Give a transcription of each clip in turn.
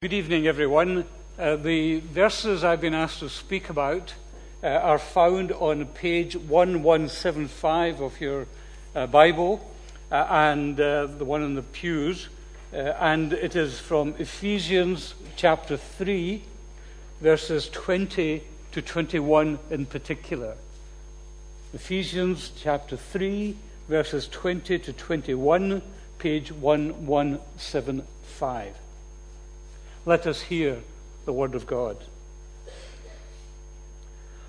Good evening, everyone. Uh, the verses I've been asked to speak about uh, are found on page 1175 of your uh, Bible uh, and uh, the one in the pews. Uh, and it is from Ephesians chapter 3, verses 20 to 21 in particular. Ephesians chapter 3, verses 20 to 21, page 1175. Let us hear the word of God.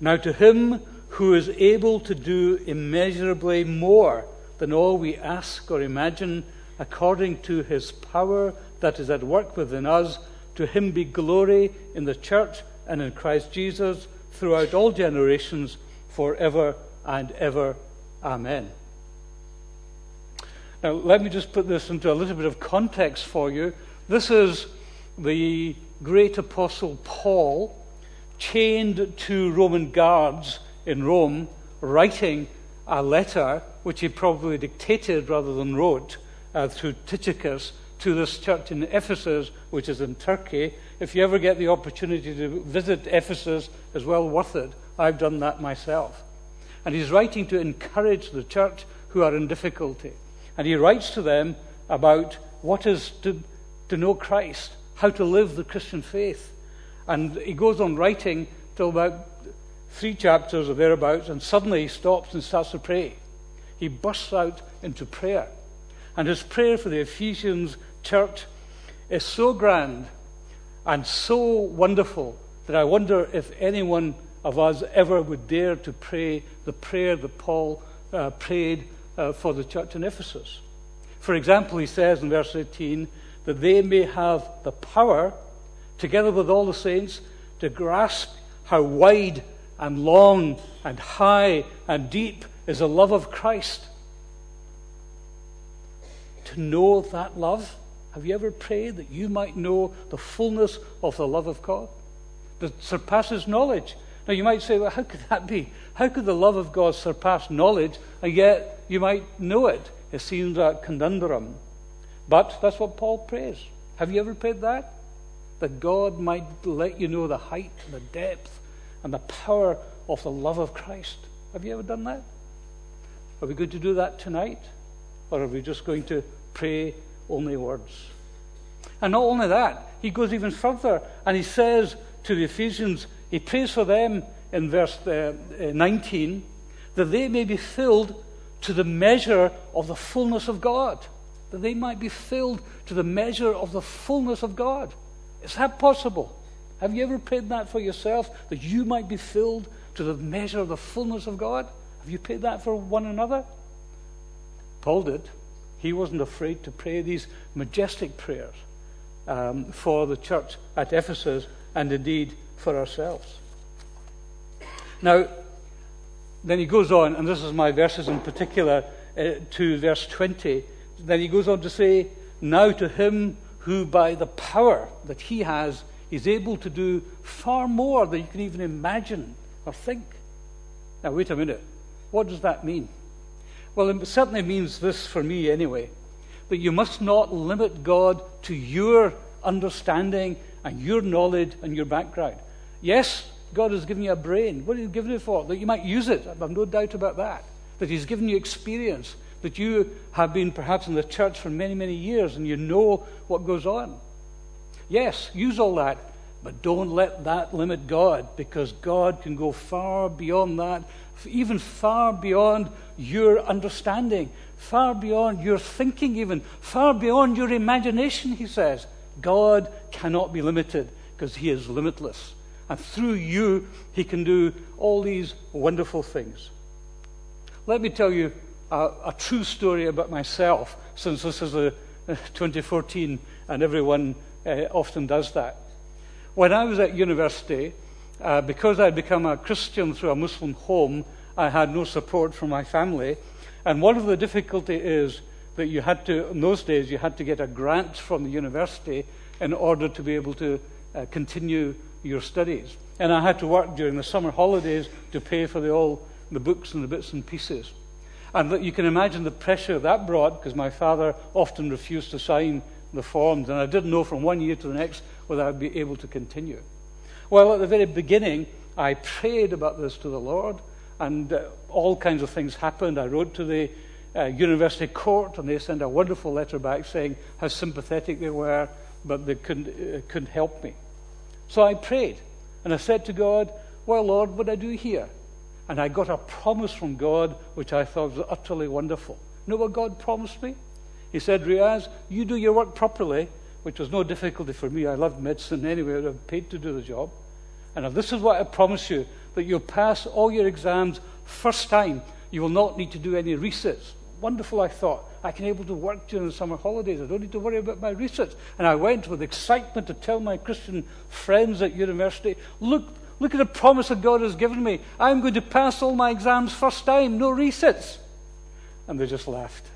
Now, to him who is able to do immeasurably more than all we ask or imagine, according to his power that is at work within us, to him be glory in the church and in Christ Jesus throughout all generations, forever and ever. Amen. Now, let me just put this into a little bit of context for you. This is the great apostle Paul, chained to Roman guards in Rome, writing a letter which he probably dictated rather than wrote uh, through Tychicus to this church in Ephesus, which is in Turkey. If you ever get the opportunity to visit Ephesus, it's well worth it. I've done that myself. And he's writing to encourage the church who are in difficulty. And he writes to them about what is to, to know Christ how to live the Christian faith. And he goes on writing till about three chapters or thereabouts, and suddenly he stops and starts to pray. He bursts out into prayer. And his prayer for the Ephesians church is so grand and so wonderful that I wonder if anyone of us ever would dare to pray the prayer that Paul uh, prayed uh, for the church in Ephesus. For example, he says in verse 18, that they may have the power, together with all the saints, to grasp how wide and long and high and deep is the love of Christ. To know that love. Have you ever prayed that you might know the fullness of the love of God that surpasses knowledge? Now, you might say, well, how could that be? How could the love of God surpass knowledge, and yet you might know it? It seems a conundrum. But that's what Paul prays. Have you ever prayed that? That God might let you know the height and the depth and the power of the love of Christ. Have you ever done that? Are we going to do that tonight? Or are we just going to pray only words? And not only that, he goes even further and he says to the Ephesians, he prays for them in verse uh, uh 19, that they may be filled to the measure of the fullness of God that they might be filled to the measure of the fullness of God. Is that possible? Have you ever prayed that for yourself, that you might be filled to the measure of the fullness of God? Have you prayed that for one another? Paul did. He wasn't afraid to pray these majestic prayers um, for the church at Ephesus and indeed for ourselves. Now, then he goes on, and this is my verses in particular, uh, to verse 20 then he goes on to say, Now to him who by the power that he has is able to do far more than you can even imagine or think. Now, wait a minute. What does that mean? Well, it certainly means this for me anyway that you must not limit God to your understanding and your knowledge and your background. Yes, God has given you a brain. What has He given it for? That you might use it. I have no doubt about that. That He's given you experience that you have been perhaps in the church for many, many years and you know what goes on. Yes, use all that, but don't let that limit God because God can go far beyond that, even far beyond your understanding, far beyond your thinking, even far beyond your imagination, he says. God cannot be limited because he is limitless. And through you, he can do all these wonderful things. Let me tell you a, a true story about myself, since this is a, a 2014 and everyone uh, often does that. When I was at university, uh, because I'd become a Christian through a Muslim home, I had no support from my family. And one of the difficulty is that you had to, in those days, you had to get a grant from the university in order to be able to uh, continue your studies. And I had to work during the summer holidays to pay for the, all the books and the bits and pieces. And you can imagine the pressure that brought because my father often refused to sign the forms. And I didn't know from one year to the next whether I'd be able to continue. Well, at the very beginning, I prayed about this to the Lord, and uh, all kinds of things happened. I wrote to the uh, university court, and they sent a wonderful letter back saying how sympathetic they were, but they couldn't, uh, couldn't help me. So I prayed, and I said to God, Well, Lord, what do I do here? And I got a promise from God, which I thought was utterly wonderful. You know what God promised me? He said, Riaz, you do your work properly, which was no difficulty for me. I loved medicine anyway, I would have paid to do the job. And if this is what I promise you, that you'll pass all your exams first time, you will not need to do any research. Wonderful, I thought. I can able to work during the summer holidays. I don't need to worry about my research. And I went with excitement to tell my Christian friends at university, look, look at the promise that God has given me. I'm going to pass all my exams first time, no resits. And they just laughed.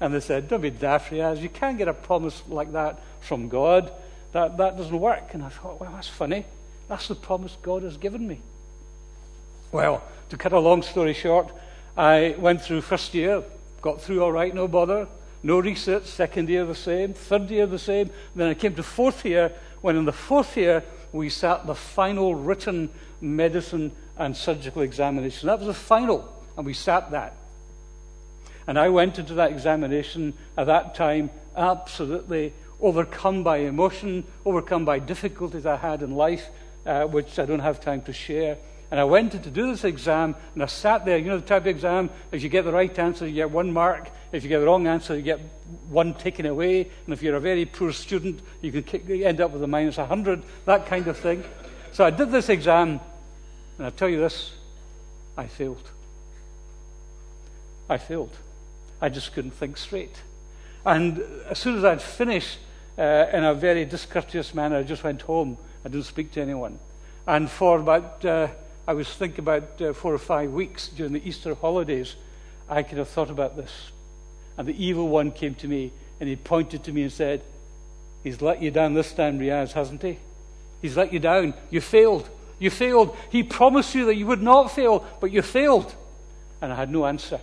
And they said, Don't be daft, Riaz. You can't get a promise like that from God. That, that doesn't work. And I thought, Well, that's funny. That's the promise God has given me. Well, to cut a long story short, I went through first year, got through all right, no bother. No research, second year the same, third year the same. Then I came to fourth year, when in the fourth year we sat the final written medicine and surgical examination. That was the final, and we sat that. And I went into that examination at that time absolutely overcome by emotion, overcome by difficulties I had in life, uh, which I don't have time to share. And I went in to do this exam, and I sat there. You know the type of exam, if you get the right answer, you get one mark. If you get the wrong answer, you get one taken away. And if you're a very poor student, you can end up with a minus 100, that kind of thing. So I did this exam, and I tell you this, I failed. I failed. I just couldn't think straight. And as soon as I'd finished, uh, in a very discourteous manner, I just went home I didn't speak to anyone. And for about, uh, I was thinking about uh, four or five weeks during the Easter holidays, I could have thought about this. And the evil one came to me and he pointed to me and said, He's let you down this time, Riaz, hasn't he? He's let you down. You failed. You failed. He promised you that you would not fail, but you failed. And I had no answer.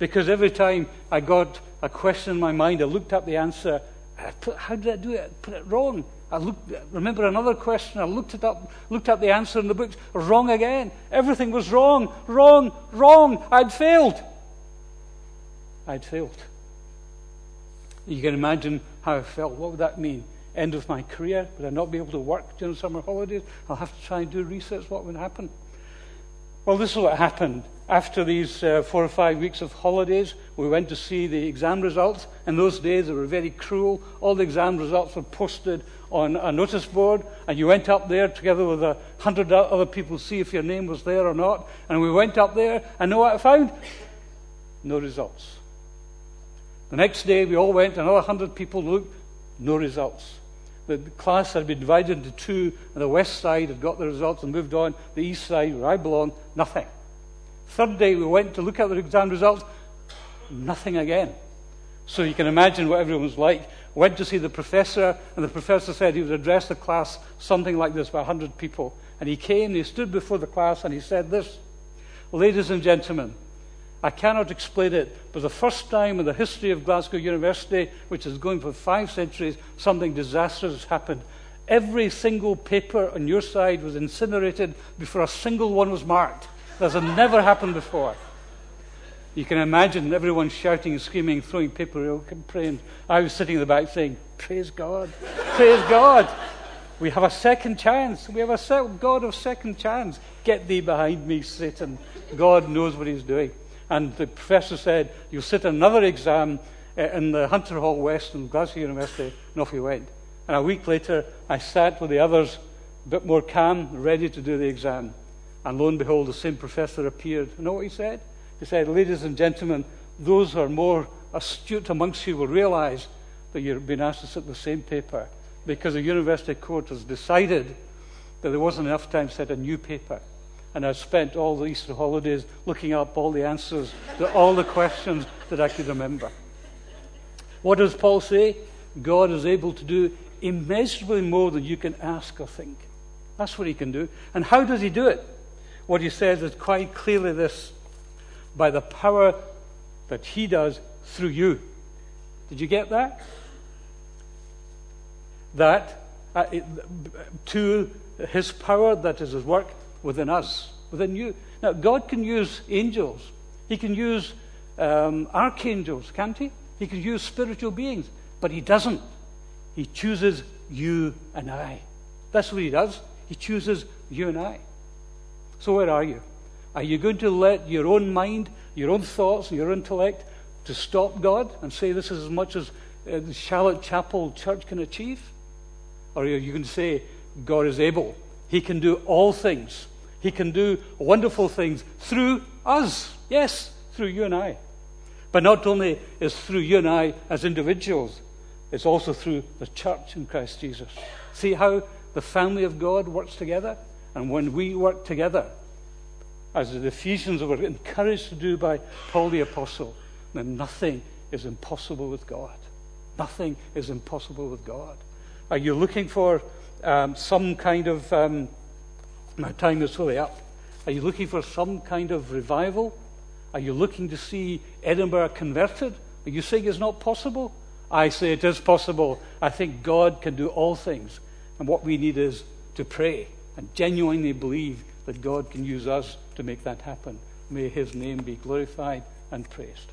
Because every time I got a question in my mind, I looked up the answer. Put, how did I do it? I put it wrong. I looked, remember another question. I looked it up, looked up the answer in the books. Wrong again. Everything was wrong, wrong, wrong. I'd failed. I'd failed. You can imagine how I felt. What would that mean? End of my career? Would I not be able to work during summer holidays? I'll have to try and do research. What would happen? Well, this is what happened. After these uh, four or five weeks of holidays, we went to see the exam results. In those days, they were very cruel. All the exam results were posted on a notice board, and you went up there together with a hundred other people to see if your name was there or not. And we went up there, and know what I found? No results. The next day, we all went, another hundred people looked, no results. The class had been divided into two, and the west side had got the results and moved on. The east side, where I belong, nothing. Third day, we went to look at the exam results, nothing again. So you can imagine what everyone was like. Went to see the professor, and the professor said he would address the class something like this by 100 people. And he came, he stood before the class, and he said this Ladies and gentlemen, I cannot explain it, but the first time in the history of Glasgow University, which is going for five centuries, something disastrous has happened. Every single paper on your side was incinerated before a single one was marked. This has never happened before. You can imagine everyone shouting and screaming, throwing paper, praying. I was sitting in the back saying, Praise God, praise God. We have a second chance. We have a God of second chance. Get thee behind me, Satan. God knows what he's doing. And the professor said, You'll sit another exam uh, in the Hunter Hall West in Glasgow University. And off he went. And a week later, I sat with the others, a bit more calm, ready to do the exam. And lo and behold, the same professor appeared. You know what he said? He said, Ladies and gentlemen, those who are more astute amongst you will realize that you're being asked to sit the same paper because the university court has decided that there wasn't enough time to set a new paper. And I spent all the Easter holidays looking up all the answers to all the questions that I could remember. What does Paul say? God is able to do immeasurably more than you can ask or think. That's what he can do. And how does he do it? what he says is quite clearly this by the power that he does through you. Did you get that? That uh, to his power that is his work within us, within you. Now, God can use angels. He can use um, archangels, can't he? He can use spiritual beings, but he doesn't. He chooses you and I. That's what he does. He chooses you and I. So, where are you? Are you going to let your own mind, your own thoughts, your intellect to stop God and say this is as much as uh, the Charlotte Chapel Church can achieve? Or are you going to say God is able? He can do all things. He can do wonderful things through us. Yes, through you and I. But not only is through you and I as individuals, it's also through the church in Christ Jesus. See how the family of God works together? And when we work together, as the Ephesians were encouraged to do by Paul the Apostle, then nothing is impossible with God. Nothing is impossible with God. Are you looking for um, some kind of. Um, my time is fully up. Are you looking for some kind of revival? Are you looking to see Edinburgh converted? Are you saying it's not possible? I say it is possible. I think God can do all things. And what we need is to pray and genuinely believe that God can use us to make that happen. May his name be glorified and praised.